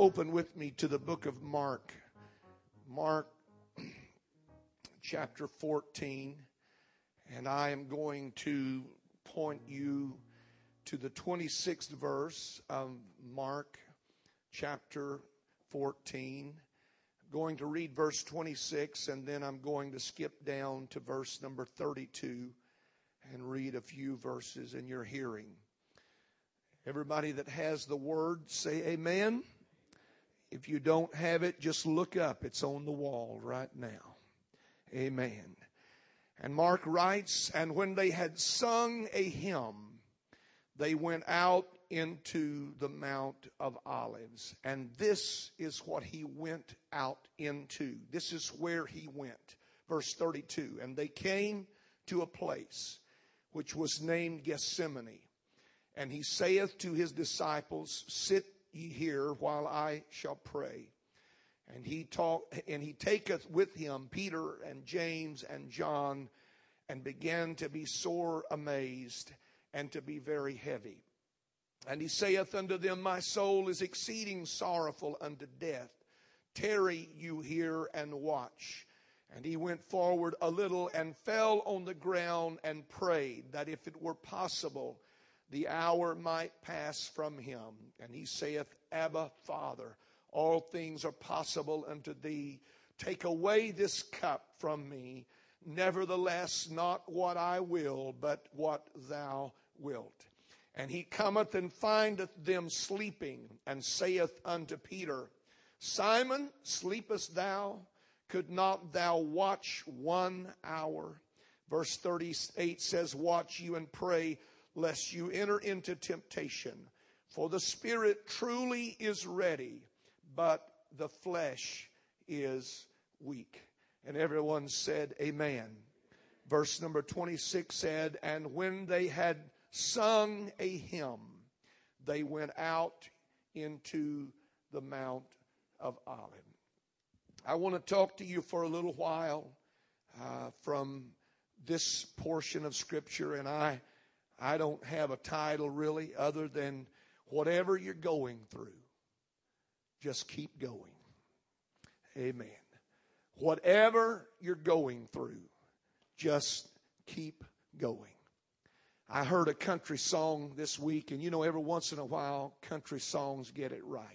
open with me to the book of Mark. Mark chapter 14. And I am going to point you to the 26th verse of Mark chapter 14. I'm going to read verse 26 and then I'm going to skip down to verse number 32 and read a few verses in your hearing. Everybody that has the word, say amen. If you don't have it, just look up. It's on the wall right now. Amen. And Mark writes, and when they had sung a hymn, they went out into the Mount of Olives. And this is what he went out into. This is where he went. Verse 32. And they came to a place which was named Gethsemane. And he saith to his disciples, Sit ye here while I shall pray. And he talk, and he taketh with him Peter and James and John and began to be sore amazed and to be very heavy. And he saith unto them, My soul is exceeding sorrowful unto death. Tarry you here and watch. And he went forward a little and fell on the ground and prayed that if it were possible, the hour might pass from him. And he saith, Abba, Father, all things are possible unto thee. Take away this cup from me. Nevertheless, not what I will, but what thou wilt. And he cometh and findeth them sleeping, and saith unto Peter, Simon, sleepest thou? Could not thou watch one hour? Verse 38 says, Watch you and pray, lest you enter into temptation. For the spirit truly is ready, but the flesh is weak. And everyone said, Amen. Verse number 26 said, And when they had sung a hymn, they went out into the Mount of Olives. I want to talk to you for a little while uh, from this portion of Scripture, and I, I don't have a title really other than whatever you're going through, just keep going. Amen. Whatever you're going through, just keep going. I heard a country song this week, and you know, every once in a while, country songs get it right.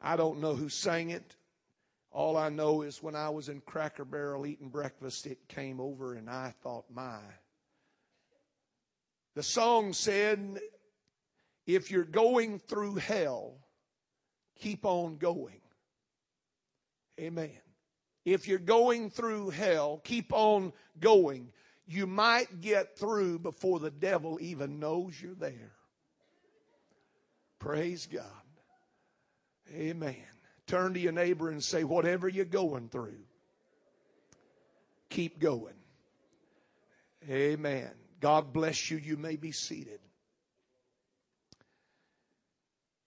I don't know who sang it. All I know is when I was in Cracker Barrel eating breakfast, it came over, and I thought, my. The song said, if you're going through hell, keep on going. Amen. If you're going through hell, keep on going you might get through before the devil even knows you're there. Praise God. Amen. Turn to your neighbor and say, whatever you're going through, keep going. Amen. God bless you. You may be seated.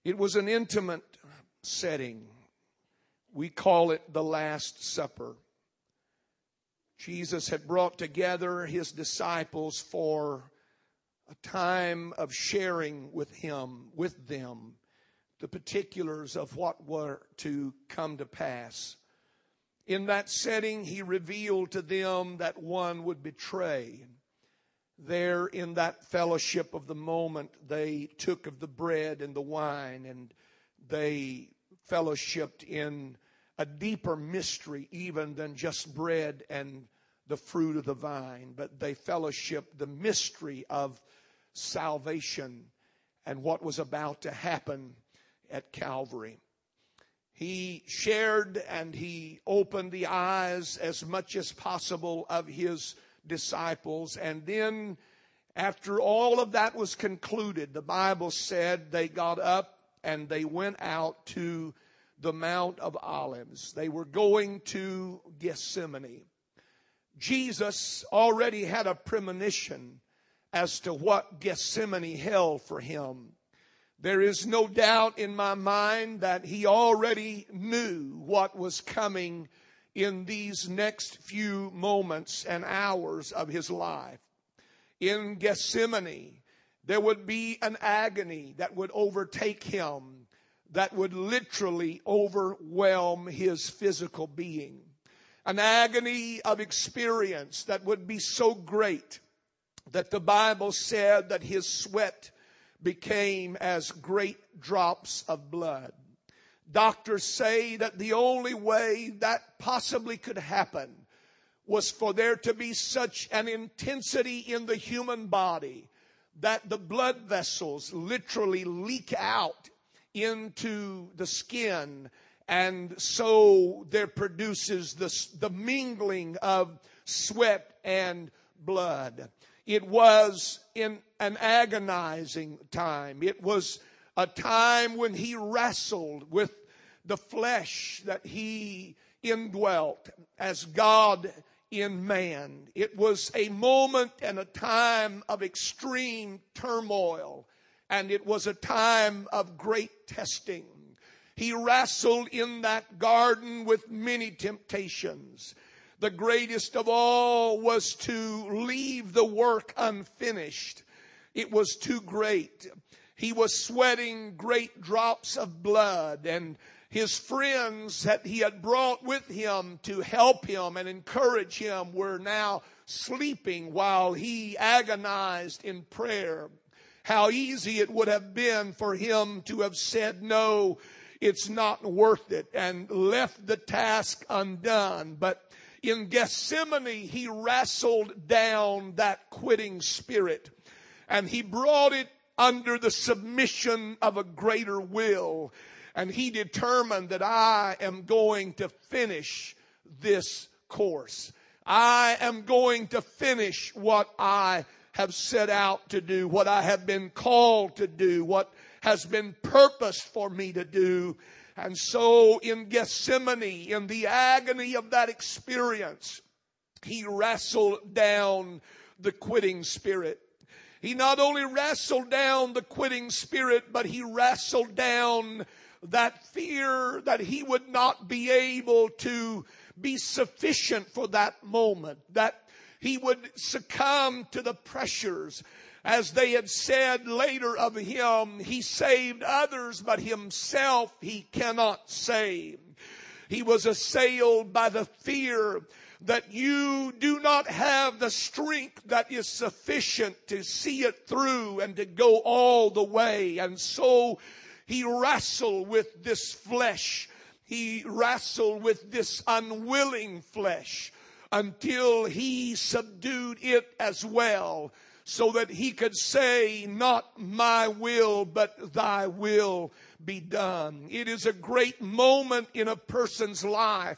It was an intimate setting. We call it the Last Supper. Jesus had brought together his disciples for a time of sharing with him, with them, the particulars of what were to come to pass. In that setting, he revealed to them that one would betray. There in that fellowship of the moment, they took of the bread and the wine and they fellowshipped in a deeper mystery even than just bread and the fruit of the vine, but they fellowship the mystery of salvation and what was about to happen at Calvary. He shared and he opened the eyes as much as possible of his disciples. And then, after all of that was concluded, the Bible said they got up and they went out to the Mount of Olives. They were going to Gethsemane. Jesus already had a premonition as to what Gethsemane held for him. There is no doubt in my mind that he already knew what was coming in these next few moments and hours of his life. In Gethsemane, there would be an agony that would overtake him that would literally overwhelm his physical being. An agony of experience that would be so great that the Bible said that his sweat became as great drops of blood. Doctors say that the only way that possibly could happen was for there to be such an intensity in the human body that the blood vessels literally leak out into the skin and so there produces the, the mingling of sweat and blood. It was in an agonizing time. It was a time when he wrestled with the flesh that he indwelt as God in man. It was a moment and a time of extreme turmoil, and it was a time of great testing. He wrestled in that garden with many temptations. The greatest of all was to leave the work unfinished. It was too great. He was sweating great drops of blood and his friends that he had brought with him to help him and encourage him were now sleeping while he agonized in prayer. How easy it would have been for him to have said, no, it's not worth it and left the task undone. But in Gethsemane, he wrestled down that quitting spirit and he brought it under the submission of a greater will and he determined that I am going to finish this course. I am going to finish what I have set out to do, what I have been called to do, what has been purposed for me to do. And so in Gethsemane, in the agony of that experience, he wrestled down the quitting spirit. He not only wrestled down the quitting spirit, but he wrestled down that fear that he would not be able to be sufficient for that moment, that he would succumb to the pressures. As they had said later of him, he saved others, but himself he cannot save. He was assailed by the fear that you do not have the strength that is sufficient to see it through and to go all the way. And so he wrestled with this flesh. He wrestled with this unwilling flesh until he subdued it as well so that he could say, not my will, but thy will be done. It is a great moment in a person's life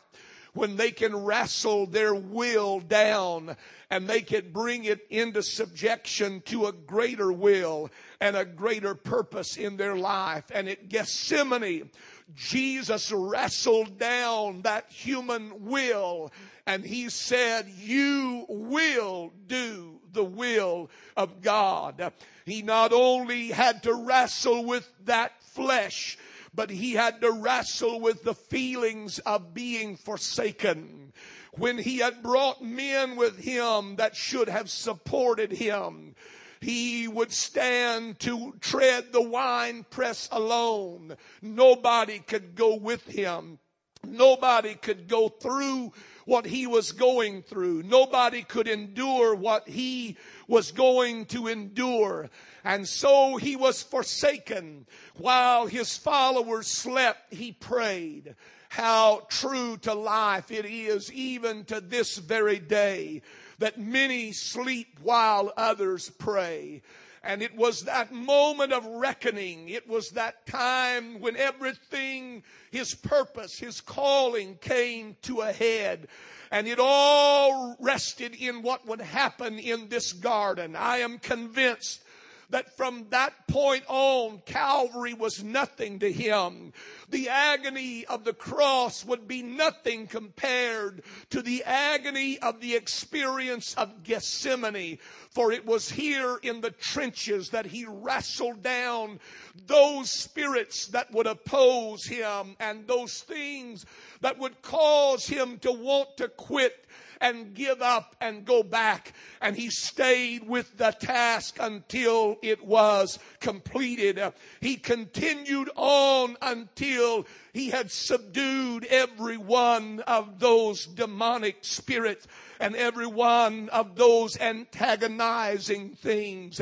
when they can wrestle their will down and they can bring it into subjection to a greater will and a greater purpose in their life. And at Gethsemane, Jesus wrestled down that human will and he said, you will do the will of God. He not only had to wrestle with that flesh, but he had to wrestle with the feelings of being forsaken. When he had brought men with him that should have supported him, he would stand to tread the wine press alone. Nobody could go with him. Nobody could go through what he was going through. Nobody could endure what he was going to endure. And so he was forsaken. While his followers slept, he prayed. How true to life it is even to this very day that many sleep while others pray. And it was that moment of reckoning. It was that time when everything, his purpose, his calling came to a head. And it all rested in what would happen in this garden. I am convinced that from that point on, Calvary was nothing to him. The agony of the cross would be nothing compared to the agony of the experience of Gethsemane. For it was here in the trenches that he wrestled down those spirits that would oppose him and those things that would cause him to want to quit and give up and go back. And he stayed with the task until it was completed. He continued on until he had subdued every one of those demonic spirits and every one of those antagonizing things.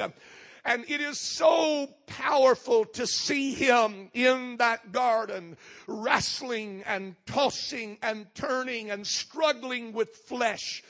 And it is so powerful to see him in that garden, wrestling and tossing and turning and struggling with flesh.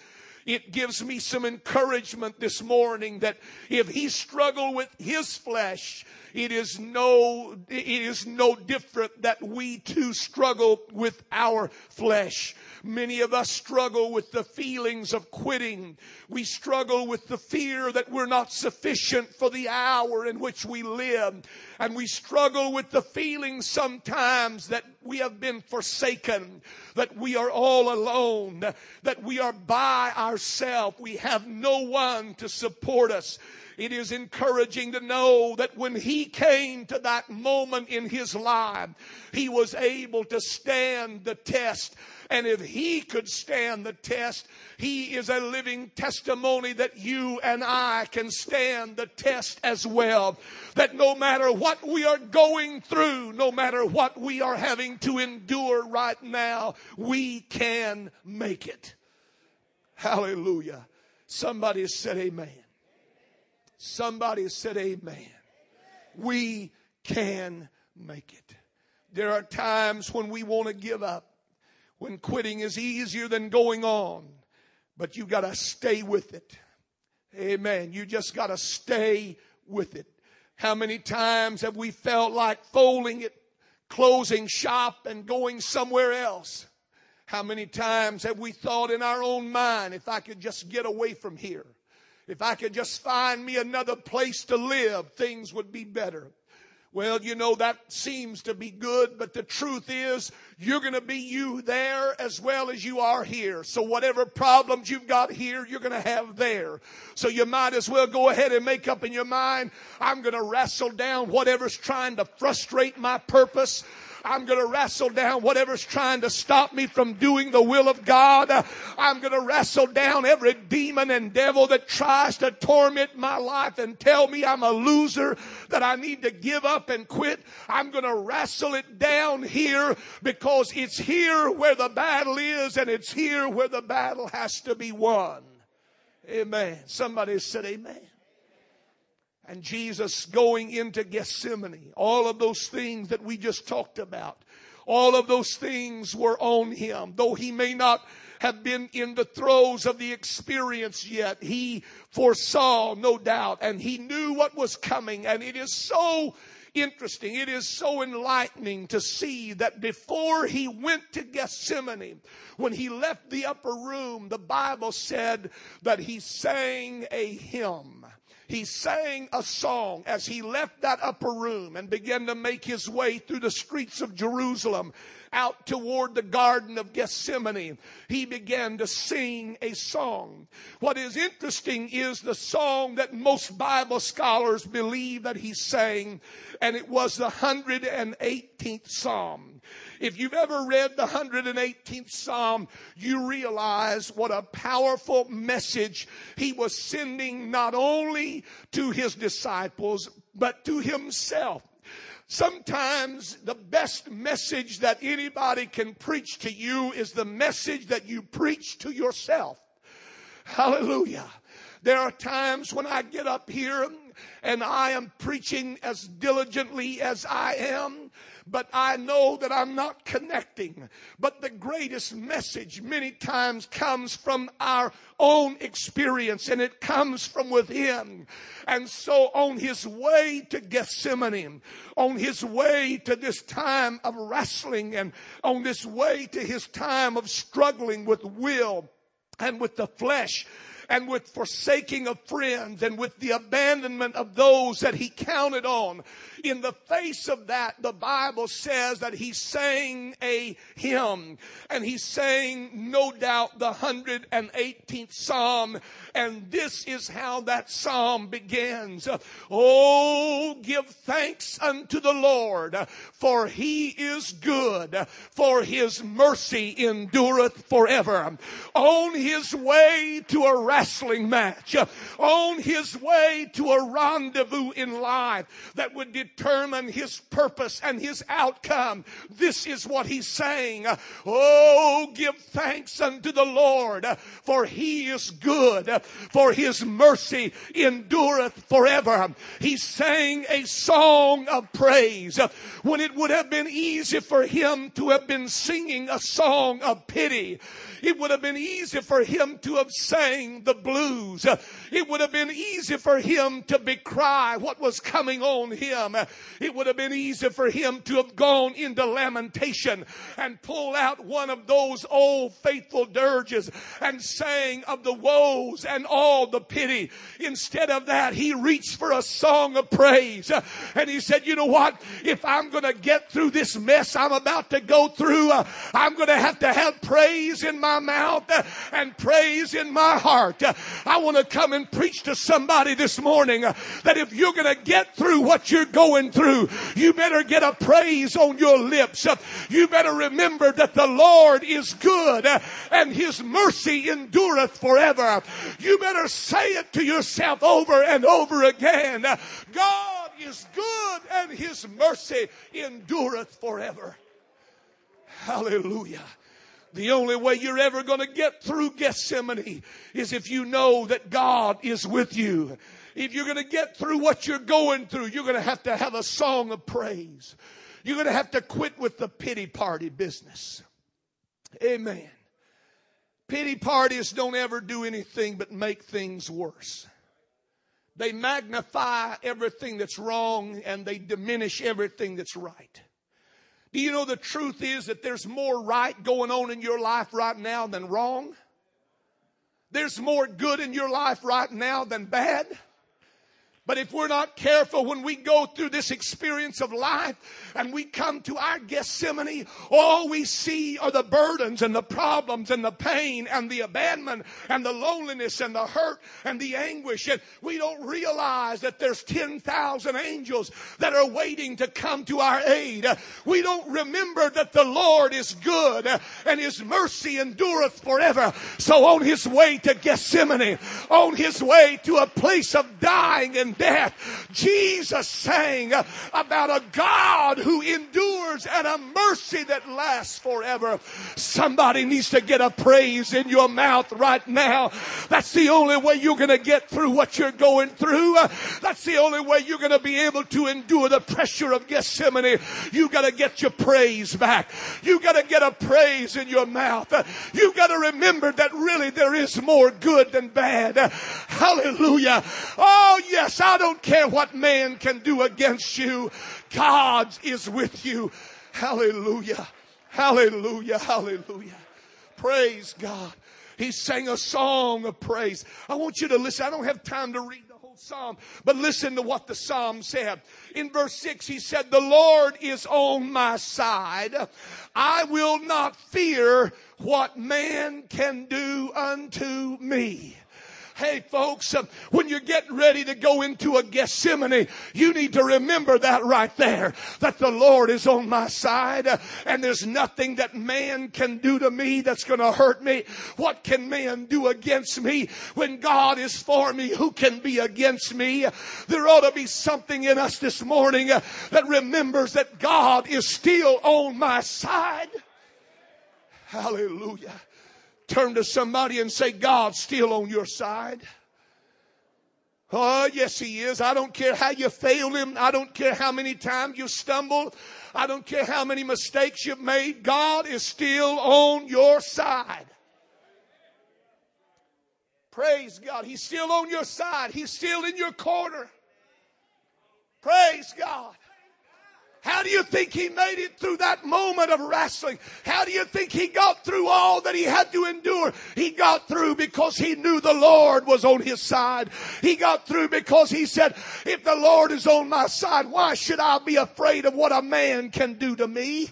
It gives me some encouragement this morning that if he struggled with his flesh, it is no, it is no different that we too struggle with our flesh. Many of us struggle with the feelings of quitting. We struggle with the fear that we're not sufficient for the hour in which we live. And we struggle with the feeling sometimes that we have been forsaken, that we are all alone, that we are by ourselves. We have no one to support us. It is encouraging to know that when he came to that moment in his life, he was able to stand the test. And if he could stand the test, he is a living testimony that you and I can stand the test as well. That no matter what we are going through, no matter what we are having to endure right now, we can make it. Hallelujah. Somebody said amen. Somebody said amen. We can make it. There are times when we want to give up, when quitting is easier than going on, but you gotta stay with it. Amen. You just gotta stay with it. How many times have we felt like folding it, closing shop and going somewhere else? How many times have we thought in our own mind, if I could just get away from here? If I could just find me another place to live, things would be better. Well, you know, that seems to be good, but the truth is, you're gonna be you there as well as you are here. So whatever problems you've got here, you're gonna have there. So you might as well go ahead and make up in your mind, I'm gonna wrestle down whatever's trying to frustrate my purpose. I'm going to wrestle down whatever's trying to stop me from doing the will of God. I'm going to wrestle down every demon and devil that tries to torment my life and tell me I'm a loser, that I need to give up and quit. I'm going to wrestle it down here because it's here where the battle is and it's here where the battle has to be won. Amen. Somebody said amen and Jesus going into Gethsemane, all of those things that we just talked about, all of those things were on him. Though he may not have been in the throes of the experience yet, he foresaw, no doubt, and he knew what was coming. And it is so interesting. It is so enlightening to see that before he went to Gethsemane, when he left the upper room, the Bible said that he sang a hymn he sang a song as he left that upper room and began to make his way through the streets of Jerusalem out toward the Garden of Gethsemane. He began to sing a song. What is interesting is the song that most Bible scholars believe that he sang, and it was the 118th Psalm. If you've ever read the 118th Psalm, you realize what a powerful message he was sending not only to his disciples, but to himself. Sometimes the best message that anybody can preach to you is the message that you preach to yourself. Hallelujah. There are times when I get up here and I am preaching as diligently as I am but I know that I'm not connecting. But the greatest message many times comes from our own experience and it comes from within. And so on his way to Gethsemane, on his way to this time of wrestling and on this way to his time of struggling with will and with the flesh, and with forsaking of friends and with the abandonment of those that he counted on. In the face of that, the Bible says that he sang a hymn and he sang no doubt the 118th Psalm. And this is how that Psalm begins. Oh, give thanks unto the Lord for he is good for his mercy endureth forever. On his way to a wrestling match, uh, on his way to a rendezvous in life that would determine his purpose and his outcome. This is what he's saying. Uh, oh, give thanks unto the Lord, uh, for he is good, for his mercy endureth forever. He's saying a song of praise when it would have been easy for him to have been singing a song of pity. It would have been easy for him to have sang the blues. It would have been easy for him to becry what was coming on him. It would have been easy for him to have gone into lamentation and pull out one of those old faithful dirges and sang of the woes and all the pity. Instead of that, he reached for a song of praise and he said, you know what? If I'm going to get through this mess I'm about to go through, uh, I'm going to have to have praise in my mouth and praise in my heart. I want to come and preach to somebody this morning that if you're going to get through what you're going through, you better get a praise on your lips. You better remember that the Lord is good and his mercy endureth forever. You better say it to yourself over and over again. God is good and his mercy endureth forever. Hallelujah. The only way you're ever going to get through Gethsemane is if you know that God is with you. If you're going to get through what you're going through, you're going to have to have a song of praise. You're going to have to quit with the pity party business. Amen. Pity parties don't ever do anything but make things worse. They magnify everything that's wrong and they diminish everything that's right. Do you know the truth is that there's more right going on in your life right now than wrong? There's more good in your life right now than bad. But if we're not careful when we go through this experience of life and we come to our Gethsemane, all we see are the burdens and the problems and the pain and the abandonment and the loneliness and the hurt and the anguish. And we don't realize that there's 10,000 angels that are waiting to come to our aid. We don't remember that the Lord is good and his mercy endureth forever. So on his way to Gethsemane, on his way to a place of dying and death. Jesus sang about a God who endures and a mercy that lasts forever. Somebody needs to get a praise in your mouth right now. That's the only way you're going to get through what you're going through. That's the only way you're going to be able to endure the pressure of Gethsemane. You got to get your praise back. You got to get a praise in your mouth. You got to remember that really there is more good than bad. Hallelujah. Oh yes, I don't care what man can do against you. God is with you. Hallelujah. Hallelujah. Hallelujah. Praise God. He sang a song of praise. I want you to listen. I don't have time to read the whole psalm, but listen to what the psalm said. In verse 6, he said, The Lord is on my side. I will not fear what man can do unto me. Hey folks, uh, when you're getting ready to go into a Gethsemane, you need to remember that right there, that the Lord is on my side uh, and there's nothing that man can do to me that's going to hurt me. What can man do against me when God is for me? Who can be against me? There ought to be something in us this morning uh, that remembers that God is still on my side. Hallelujah. Turn to somebody and say, God's still on your side. Oh, yes, He is. I don't care how you failed Him. I don't care how many times you stumbled. I don't care how many mistakes you've made. God is still on your side. Praise God. He's still on your side. He's still in your corner. Praise God. How do you think he made it through that moment of wrestling? How do you think he got through all that he had to endure? He got through because he knew the Lord was on his side. He got through because he said, if the Lord is on my side, why should I be afraid of what a man can do to me?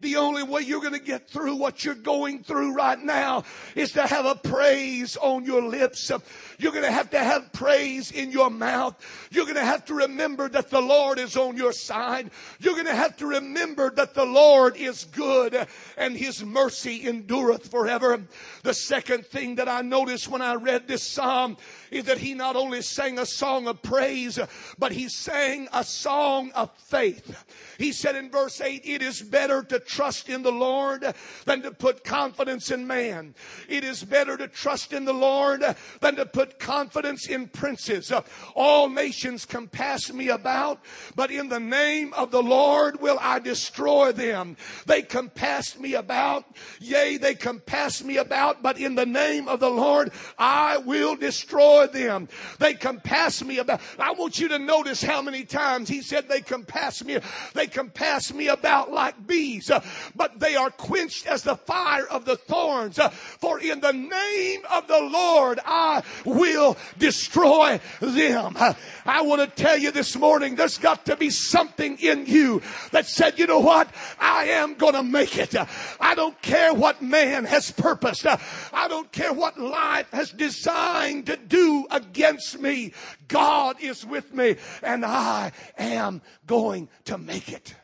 The only way you're going to get through what you're going through right now is to have a praise on your lips. You're going to have to have praise in your mouth. You're going to have to remember that the Lord is on your side. You're going to have to remember that the Lord is good and his mercy endureth forever. The second thing that I noticed when I read this psalm is that he not only sang a song of praise, but he sang a song of faith. He said in verse 8, it is better to trust in the Lord than to put confidence in man. It is better to trust in the Lord than to put confidence in princes. All nations compass me about, but in the name of the Lord will I destroy them. They compass me about, yea, they compass me about, but in the name of the Lord I will destroy them. They compass me about. I want you to notice how many times he said they compass me. They compass me about like bees but they are quenched as the fire of the thorns. Uh, for in the name of the Lord, I will destroy them. Uh, I want to tell you this morning, there's got to be something in you that said, you know what? I am going to make it. Uh, I don't care what man has purposed. I don't care what life has designed to do against me. God is with me and I am going to make it.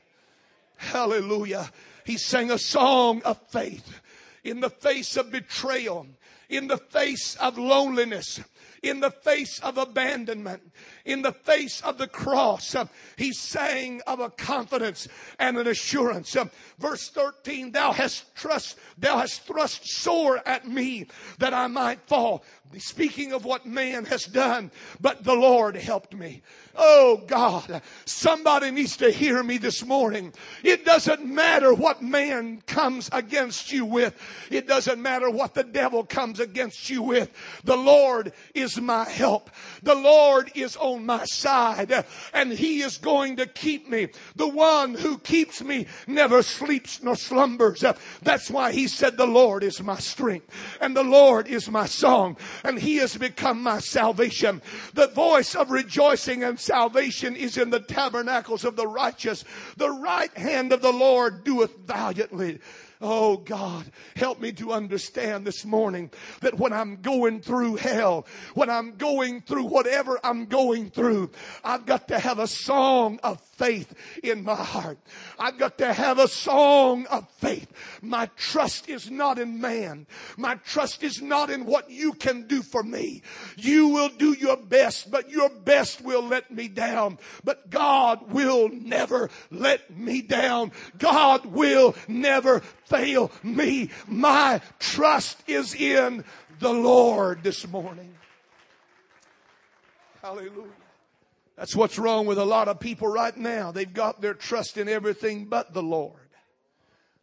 Hallelujah. He sang a song of faith in the face of betrayal, in the face of loneliness, in the face of abandonment, in the face of the cross. He sang of a confidence and an assurance. Verse 13, thou hast trust, thou hast thrust sore at me that I might fall. Speaking of what man has done, but the Lord helped me. Oh God, somebody needs to hear me this morning. It doesn't matter what man comes against you with. It doesn't matter what the devil comes against you with. The Lord is my help. The Lord is on my side and he is going to keep me. The one who keeps me never sleeps nor slumbers. That's why he said the Lord is my strength and the Lord is my song and he has become my salvation. The voice of rejoicing and salvation is in the tabernacles of the righteous. The right hand of the Lord doeth valiantly. Oh God, help me to understand this morning that when I'm going through hell, when I'm going through whatever I'm going through, I've got to have a song of faith in my heart. I've got to have a song of faith. My trust is not in man. My trust is not in what you can do for me. You will do your best, but your best will let me down. But God will never let me down. God will never fail me. My trust is in the Lord this morning. Hallelujah. That's what's wrong with a lot of people right now. They've got their trust in everything but the Lord.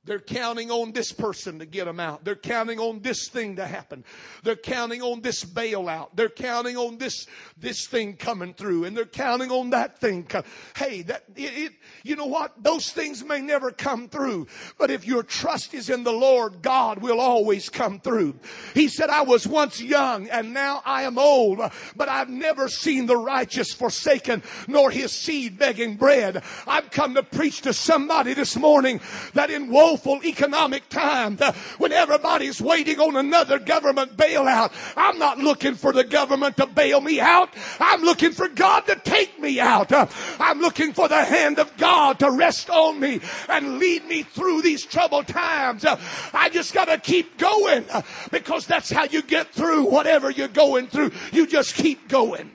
They're counting on this person to get them out. They're counting on this thing to happen. They're counting on this bailout. They're counting on this, this thing coming through and they're counting on that thing. Hey, that, it, it, you know what? Those things may never come through, but if your trust is in the Lord, God will always come through. He said, I was once young and now I am old, but I've never seen the righteous forsaken nor his seed begging bread. I've come to preach to somebody this morning that in woe woeful economic time uh, when everybody's waiting on another government bailout. I'm not looking for the government to bail me out. I'm looking for God to take me out. Uh, I'm looking for the hand of God to rest on me and lead me through these troubled times. Uh, I just gotta keep going because that's how you get through whatever you're going through. You just keep going.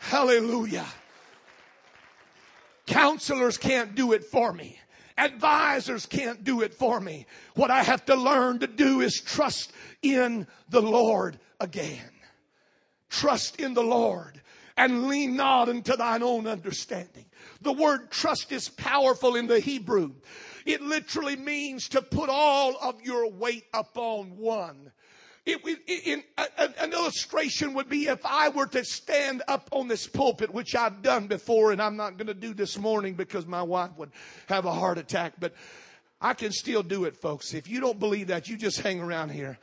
Hallelujah. Counselors can't do it for me. Advisors can't do it for me. What I have to learn to do is trust in the Lord again. Trust in the Lord and lean not unto thine own understanding. The word trust is powerful in the Hebrew. It literally means to put all of your weight upon one. It, in, an illustration would be if I were to stand up on this pulpit, which I've done before, and I'm not going to do this morning because my wife would have a heart attack, but I can still do it, folks. If you don't believe that, you just hang around here.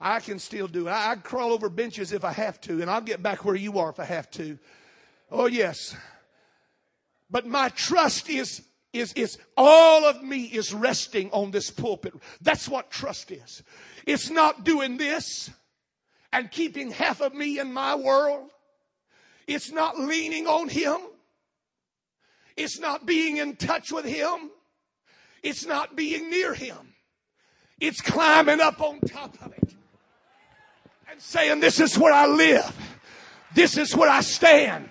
I can still do it. I, I crawl over benches if I have to, and I'll get back where you are if I have to. Oh, yes. But my trust is is, is all of me is resting on this pulpit. That's what trust is. It's not doing this and keeping half of me in my world. It's not leaning on Him. It's not being in touch with Him. It's not being near Him. It's climbing up on top of it and saying, This is where I live. This is where I stand.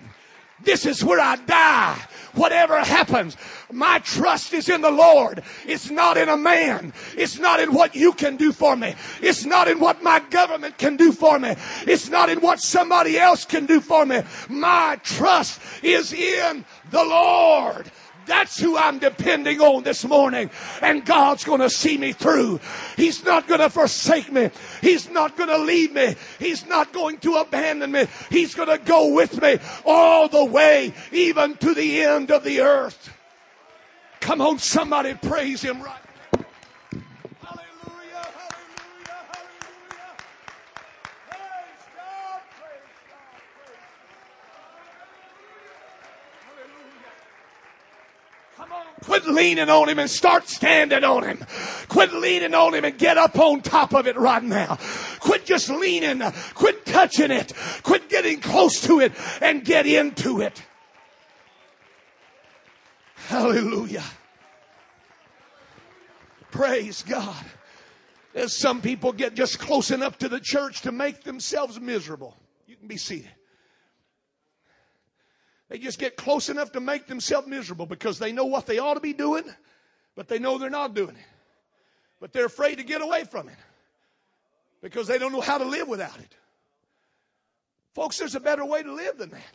This is where I die. Whatever happens, my trust is in the Lord. It's not in a man. It's not in what you can do for me. It's not in what my government can do for me. It's not in what somebody else can do for me. My trust is in the Lord. That's who I'm depending on this morning. And God's going to see me through. He's not going to forsake me. He's not going to leave me. He's not going to abandon me. He's going to go with me all the way, even to the end of the earth. Come on, somebody praise Him right. Hallelujah, hallelujah, hallelujah. Come on, quit leaning on him and start standing on him. Quit leaning on him and get up on top of it right now. Quit just leaning. Quit touching it. Quit getting close to it and get into it. Hallelujah. Praise God. As some people get just close enough to the church to make themselves miserable. You can be seated. They just get close enough to make themselves miserable because they know what they ought to be doing, but they know they're not doing it. But they're afraid to get away from it because they don't know how to live without it. Folks, there's a better way to live than that.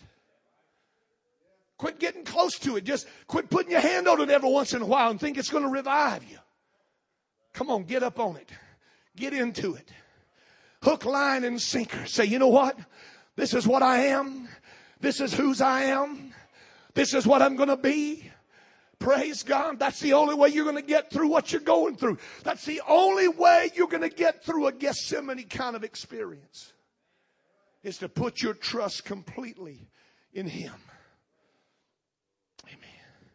Quit getting close to it. Just quit putting your hand on it every once in a while and think it's going to revive you. Come on, get up on it. Get into it. Hook, line, and sinker. Say, you know what? This is what I am. This is whose I am. This is what I'm going to be. Praise God. That's the only way you're going to get through what you're going through. That's the only way you're going to get through a Gethsemane kind of experience is to put your trust completely in Him. Amen.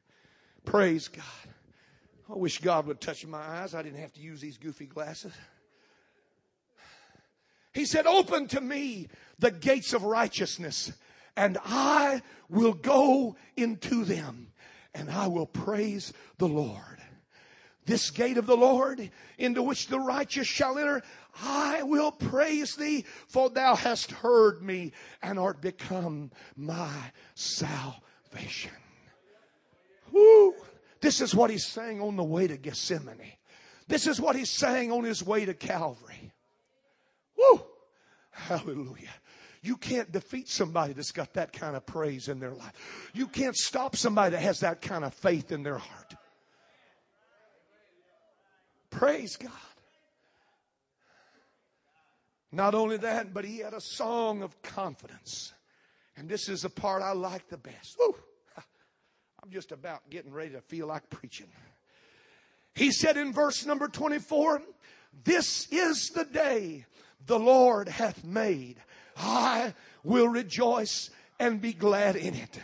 Praise God. I wish God would touch my eyes. I didn't have to use these goofy glasses. He said, Open to me the gates of righteousness and I will go into them and I will praise the Lord. This gate of the Lord into which the righteous shall enter, I will praise thee, for thou hast heard me and art become my salvation. Woo! This is what he's saying on the way to Gethsemane. This is what he's saying on his way to Calvary. Woo! Hallelujah. You can't defeat somebody that's got that kind of praise in their life. You can't stop somebody that has that kind of faith in their heart. Praise God. Not only that, but he had a song of confidence. And this is the part I like the best. Woo! I'm just about getting ready to feel like preaching. He said in verse number 24, This is the day the Lord hath made. I will rejoice and be glad in it.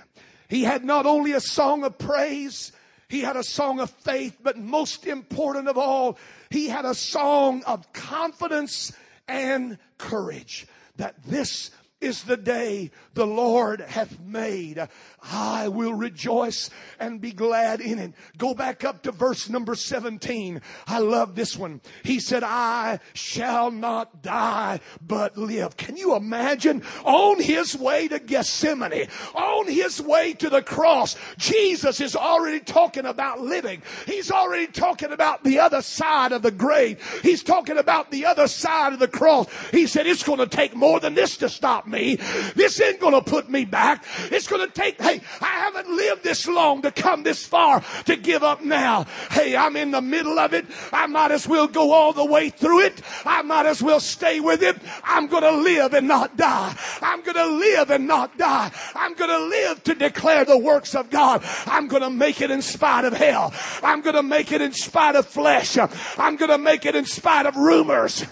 He had not only a song of praise, he had a song of faith, but most important of all, he had a song of confidence and courage that this is the day the Lord hath made. I will rejoice and be glad in it. Go back up to verse number 17. I love this one. He said, I shall not die, but live. Can you imagine on his way to Gethsemane, on his way to the cross, Jesus is already talking about living. He's already talking about the other side of the grave. He's talking about the other side of the cross. He said, it's going to take more than this to stop me. This ain't gonna put me back. It's gonna take, hey, I haven't lived this long to come this far to give up now. Hey, I'm in the middle of it. I might as well go all the way through it. I might as well stay with it. I'm gonna live and not die. I'm gonna live and not die. I'm gonna live to declare the works of God. I'm gonna make it in spite of hell. I'm gonna make it in spite of flesh. I'm gonna make it in spite of rumors.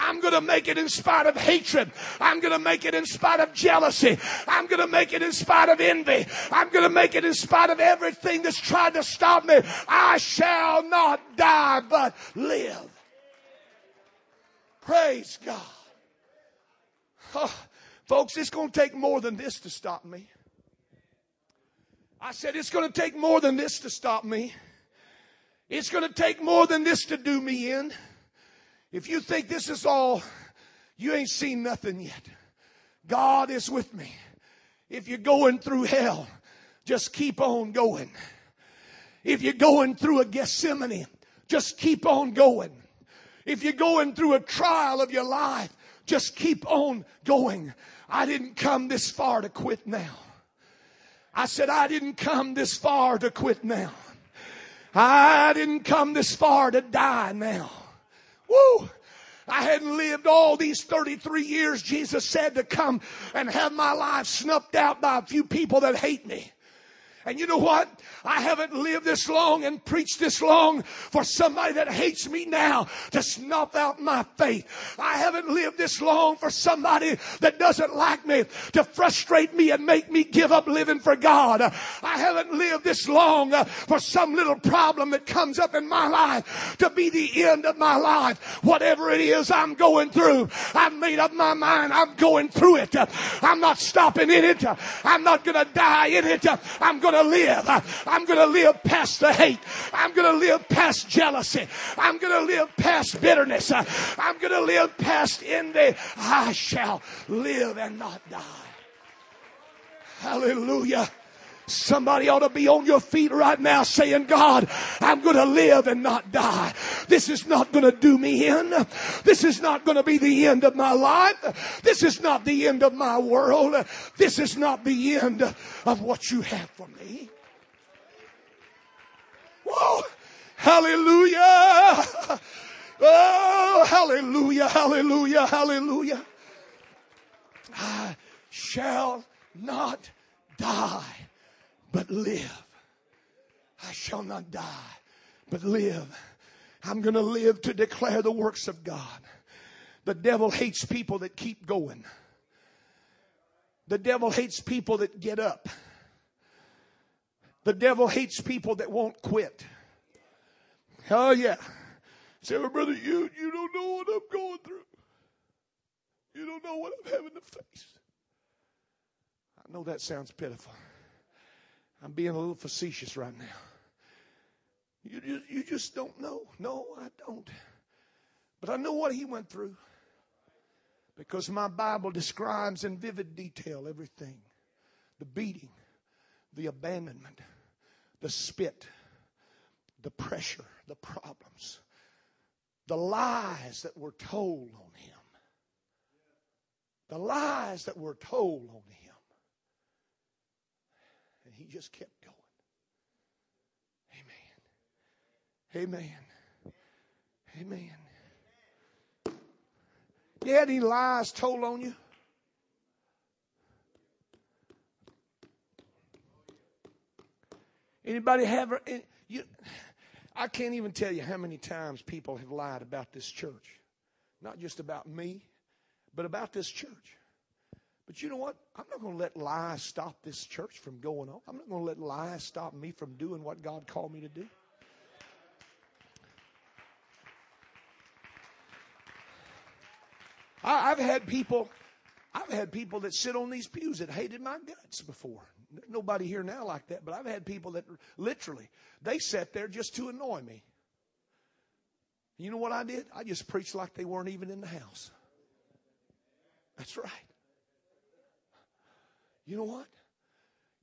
I'm going to make it in spite of hatred. I'm going to make it in spite of jealousy. I'm going to make it in spite of envy. I'm going to make it in spite of everything that's tried to stop me. I shall not die, but live. Praise God. Oh, folks, it's going to take more than this to stop me. I said, it's going to take more than this to stop me. It's going to take more than this to do me in. If you think this is all, you ain't seen nothing yet. God is with me. If you're going through hell, just keep on going. If you're going through a Gethsemane, just keep on going. If you're going through a trial of your life, just keep on going. I didn't come this far to quit now. I said, I didn't come this far to quit now. I didn't come this far to die now. Woo! I hadn't lived all these 33 years, Jesus said, to come and have my life snuffed out by a few people that hate me. And you know what? I haven't lived this long and preached this long for somebody that hates me now to snuff out my faith. I haven't lived this long for somebody that doesn't like me to frustrate me and make me give up living for God. I haven't lived this long uh, for some little problem that comes up in my life to be the end of my life. Whatever it is I'm going through, I've made up my mind. I'm going through it. I'm not stopping in it. I'm not going to die in it. I'm going to to live. I'm going to live past the hate. I'm going to live past jealousy. I'm going to live past bitterness. I'm going to live past envy. I shall live and not die. Hallelujah. Somebody ought to be on your feet right now saying, God, I'm going to live and not die. This is not going to do me in. This is not going to be the end of my life. This is not the end of my world. This is not the end of what you have for me. Whoa! Hallelujah! Oh, hallelujah, hallelujah, hallelujah. I shall not die but live. I shall not die, but live. I'm going to live to declare the works of God. The devil hates people that keep going. The devil hates people that get up. The devil hates people that won't quit. Oh yeah. Say, well, brother, you, you don't know what I'm going through. You don't know what I'm having to face. I know that sounds pitiful. I'm being a little facetious right now. You just, you just don't know. No, I don't. But I know what he went through because my Bible describes in vivid detail everything the beating, the abandonment, the spit, the pressure, the problems, the lies that were told on him. The lies that were told on him. He just kept going. Amen. Amen. Amen. You had any lies told on you? Anybody have? You, I can't even tell you how many times people have lied about this church. Not just about me, but about this church. But you know what? I'm not going to let lies stop this church from going on. I'm not going to let lies stop me from doing what God called me to do. I, have had people, I've had people that sit on these pews that hated my guts before. Nobody here now like that, but I've had people that literally they sat there just to annoy me. You know what I did? I just preached like they weren't even in the house. That's right. You know what?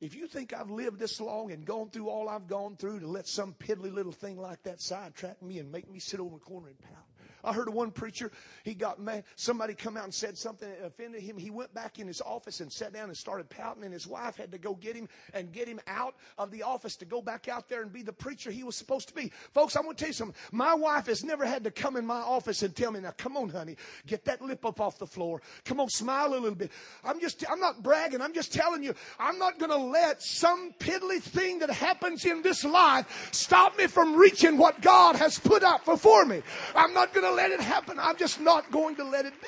If you think I've lived this long and gone through all I've gone through to let some piddly little thing like that sidetrack me and make me sit over the corner and pout, I heard of one preacher, he got mad. Somebody come out and said something that offended him. He went back in his office and sat down and started pouting, and his wife had to go get him and get him out of the office to go back out there and be the preacher he was supposed to be. Folks, I'm going to tell you something. My wife has never had to come in my office and tell me, now come on, honey, get that lip up off the floor. Come on, smile a little bit. I'm just, I'm not bragging. I'm just telling you, I'm not going to let some piddly thing that happens in this life stop me from reaching what God has put out before me. I'm not going to let it happen. I'm just not going to let it be.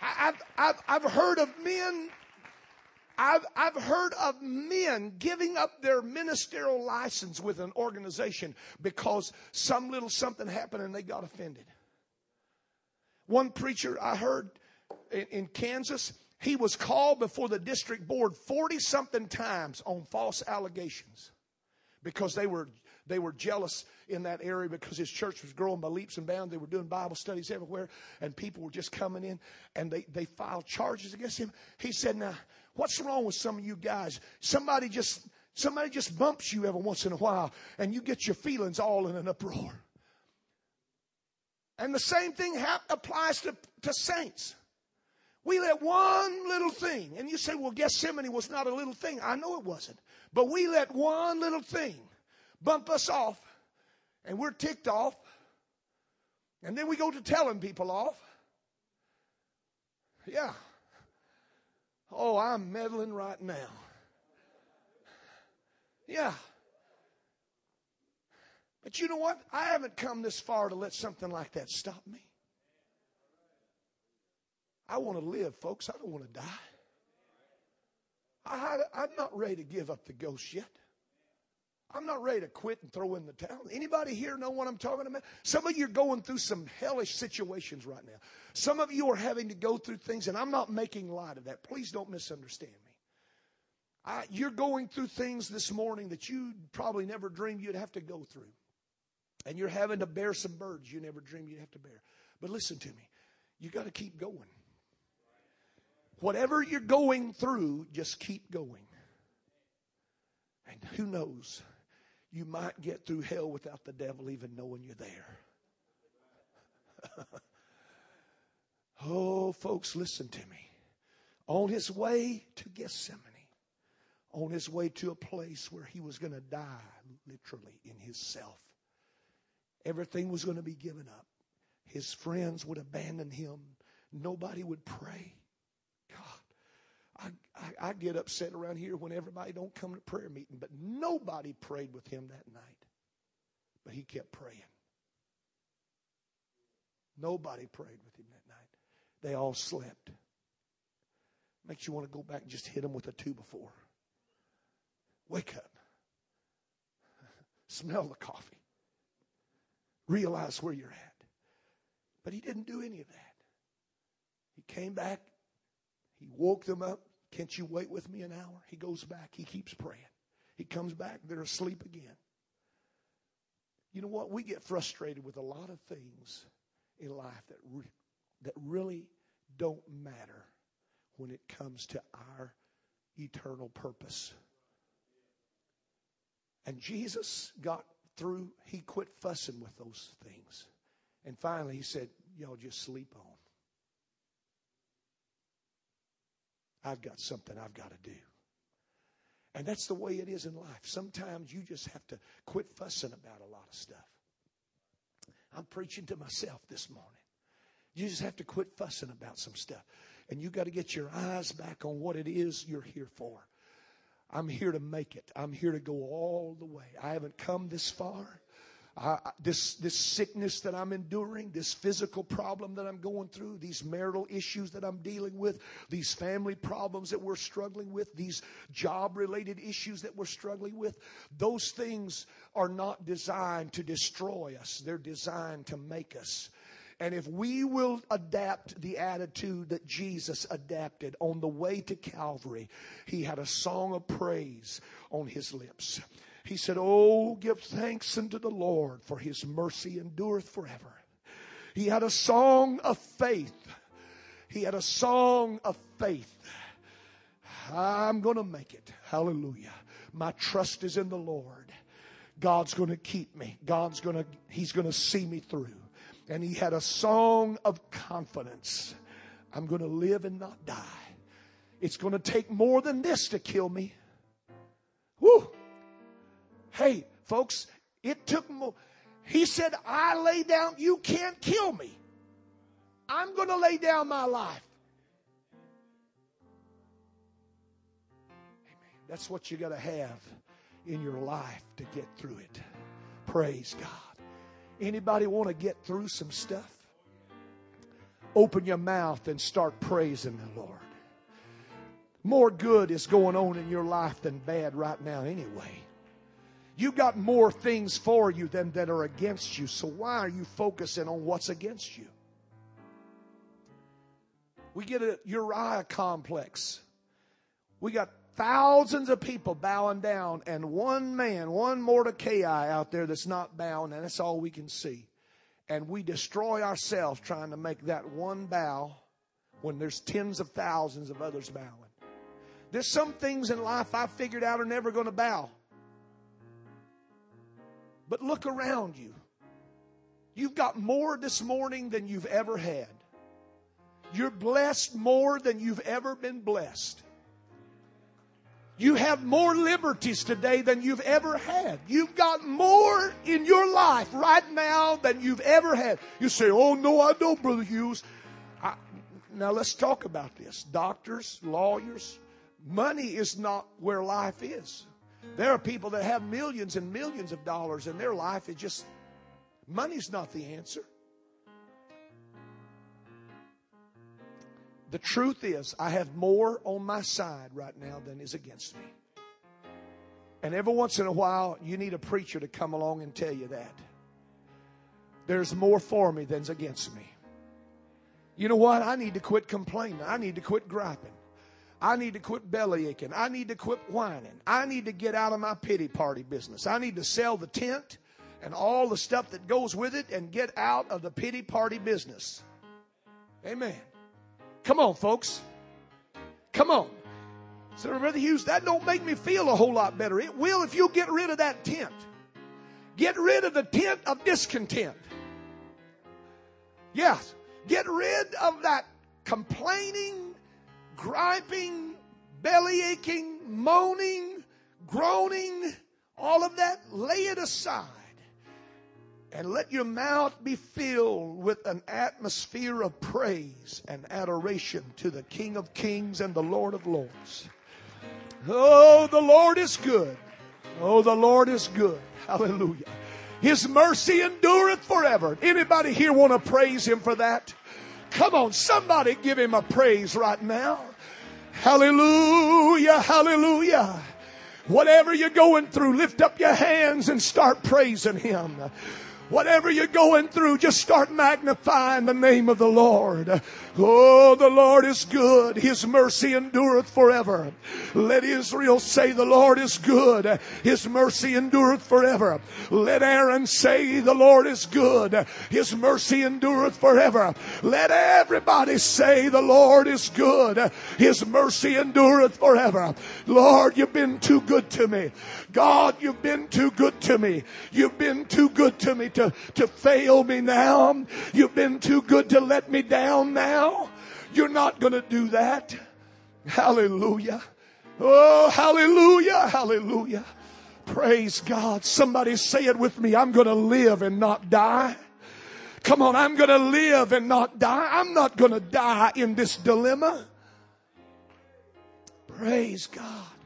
I've, I've, I've heard of men I've, I've heard of men giving up their ministerial license with an organization because some little something happened and they got offended. One preacher I heard in, in Kansas, he was called before the district board 40 something times on false allegations because they were they were jealous in that area because his church was growing by leaps and bounds. They were doing Bible studies everywhere, and people were just coming in, and they, they filed charges against him. He said, Now, what's wrong with some of you guys? Somebody just somebody just bumps you every once in a while, and you get your feelings all in an uproar. And the same thing hap- applies to, to saints. We let one little thing, and you say, well, Gethsemane was not a little thing. I know it wasn't. But we let one little thing bump us off, and we're ticked off, and then we go to telling people off. Yeah. Oh, I'm meddling right now. Yeah. But you know what? I haven't come this far to let something like that stop me. I want to live, folks. I don't want to die. I, I'm not ready to give up the ghost yet. I'm not ready to quit and throw in the towel. Anybody here know what I'm talking about? Some of you are going through some hellish situations right now. Some of you are having to go through things, and I'm not making light of that. Please don't misunderstand me. I, you're going through things this morning that you probably never dreamed you'd have to go through. And you're having to bear some burdens you never dreamed you'd have to bear. But listen to me. You got to keep going. Whatever you're going through, just keep going. And who knows? You might get through hell without the devil even knowing you're there. oh, folks, listen to me. On his way to Gethsemane, on his way to a place where he was going to die, literally, in his self, everything was going to be given up. His friends would abandon him. Nobody would pray. I, I, I get upset around here when everybody don't come to prayer meeting, but nobody prayed with him that night. But he kept praying. Nobody prayed with him that night. They all slept. Makes you want to go back and just hit them with a two before. Wake up. Smell the coffee. Realize where you're at. But he didn't do any of that. He came back. He woke them up. Can't you wait with me an hour? He goes back. He keeps praying. He comes back. They're asleep again. You know what? We get frustrated with a lot of things in life that, re- that really don't matter when it comes to our eternal purpose. And Jesus got through, he quit fussing with those things. And finally, he said, Y'all just sleep on. I've got something I've got to do. And that's the way it is in life. Sometimes you just have to quit fussing about a lot of stuff. I'm preaching to myself this morning. You just have to quit fussing about some stuff. And you got to get your eyes back on what it is you're here for. I'm here to make it. I'm here to go all the way. I haven't come this far. I, this, this sickness that I'm enduring, this physical problem that I'm going through, these marital issues that I'm dealing with, these family problems that we're struggling with, these job related issues that we're struggling with, those things are not designed to destroy us. They're designed to make us. And if we will adapt the attitude that Jesus adapted on the way to Calvary, he had a song of praise on his lips. He said, Oh, give thanks unto the Lord, for his mercy endureth forever. He had a song of faith. He had a song of faith. I'm going to make it. Hallelujah. My trust is in the Lord. God's going to keep me. God's going to, He's going to see me through. And he had a song of confidence. I'm going to live and not die. It's going to take more than this to kill me. Hey, folks, it took more. He said, I lay down, you can't kill me. I'm going to lay down my life. Amen. That's what you got to have in your life to get through it. Praise God. Anybody want to get through some stuff? Open your mouth and start praising the Lord. More good is going on in your life than bad right now, anyway. You got more things for you than that are against you. So why are you focusing on what's against you? We get a Uriah complex. We got thousands of people bowing down and one man, one Mordecai out there that's not bowing, and that's all we can see. And we destroy ourselves trying to make that one bow when there's tens of thousands of others bowing. There's some things in life I figured out are never going to bow. But look around you. You've got more this morning than you've ever had. You're blessed more than you've ever been blessed. You have more liberties today than you've ever had. You've got more in your life right now than you've ever had. You say, Oh, no, I don't, Brother Hughes. I, now let's talk about this. Doctors, lawyers, money is not where life is. There are people that have millions and millions of dollars in their life. It just, money's not the answer. The truth is, I have more on my side right now than is against me. And every once in a while, you need a preacher to come along and tell you that. There's more for me than's against me. You know what? I need to quit complaining. I need to quit griping. I need to quit belly aching. I need to quit whining. I need to get out of my pity party business. I need to sell the tent and all the stuff that goes with it and get out of the pity party business. Amen. Come on, folks. Come on. So, Brother Hughes, that don't make me feel a whole lot better. It will if you get rid of that tent. Get rid of the tent of discontent. Yes. Get rid of that complaining, griping, belly aching, moaning, groaning, all of that. Lay it aside and let your mouth be filled with an atmosphere of praise and adoration to the King of Kings and the Lord of Lords. Oh, the Lord is good. Oh, the Lord is good. Hallelujah. His mercy endureth forever. Anybody here want to praise Him for that? Come on, somebody give Him a praise right now. Hallelujah, hallelujah. Whatever you're going through, lift up your hands and start praising Him. Whatever you're going through, just start magnifying the name of the Lord. Oh, the Lord is good. His mercy endureth forever. Let Israel say the Lord is good. His mercy endureth forever. Let Aaron say the Lord is good. His mercy endureth forever. Let everybody say the Lord is good. His mercy endureth forever. Lord, you've been too good to me. God, you've been too good to me. You've been too good to me to, to fail me now. You've been too good to let me down now. You're not going to do that. Hallelujah. Oh, hallelujah, hallelujah. Praise God. Somebody say it with me. I'm going to live and not die. Come on, I'm going to live and not die. I'm not going to die in this dilemma. Praise God.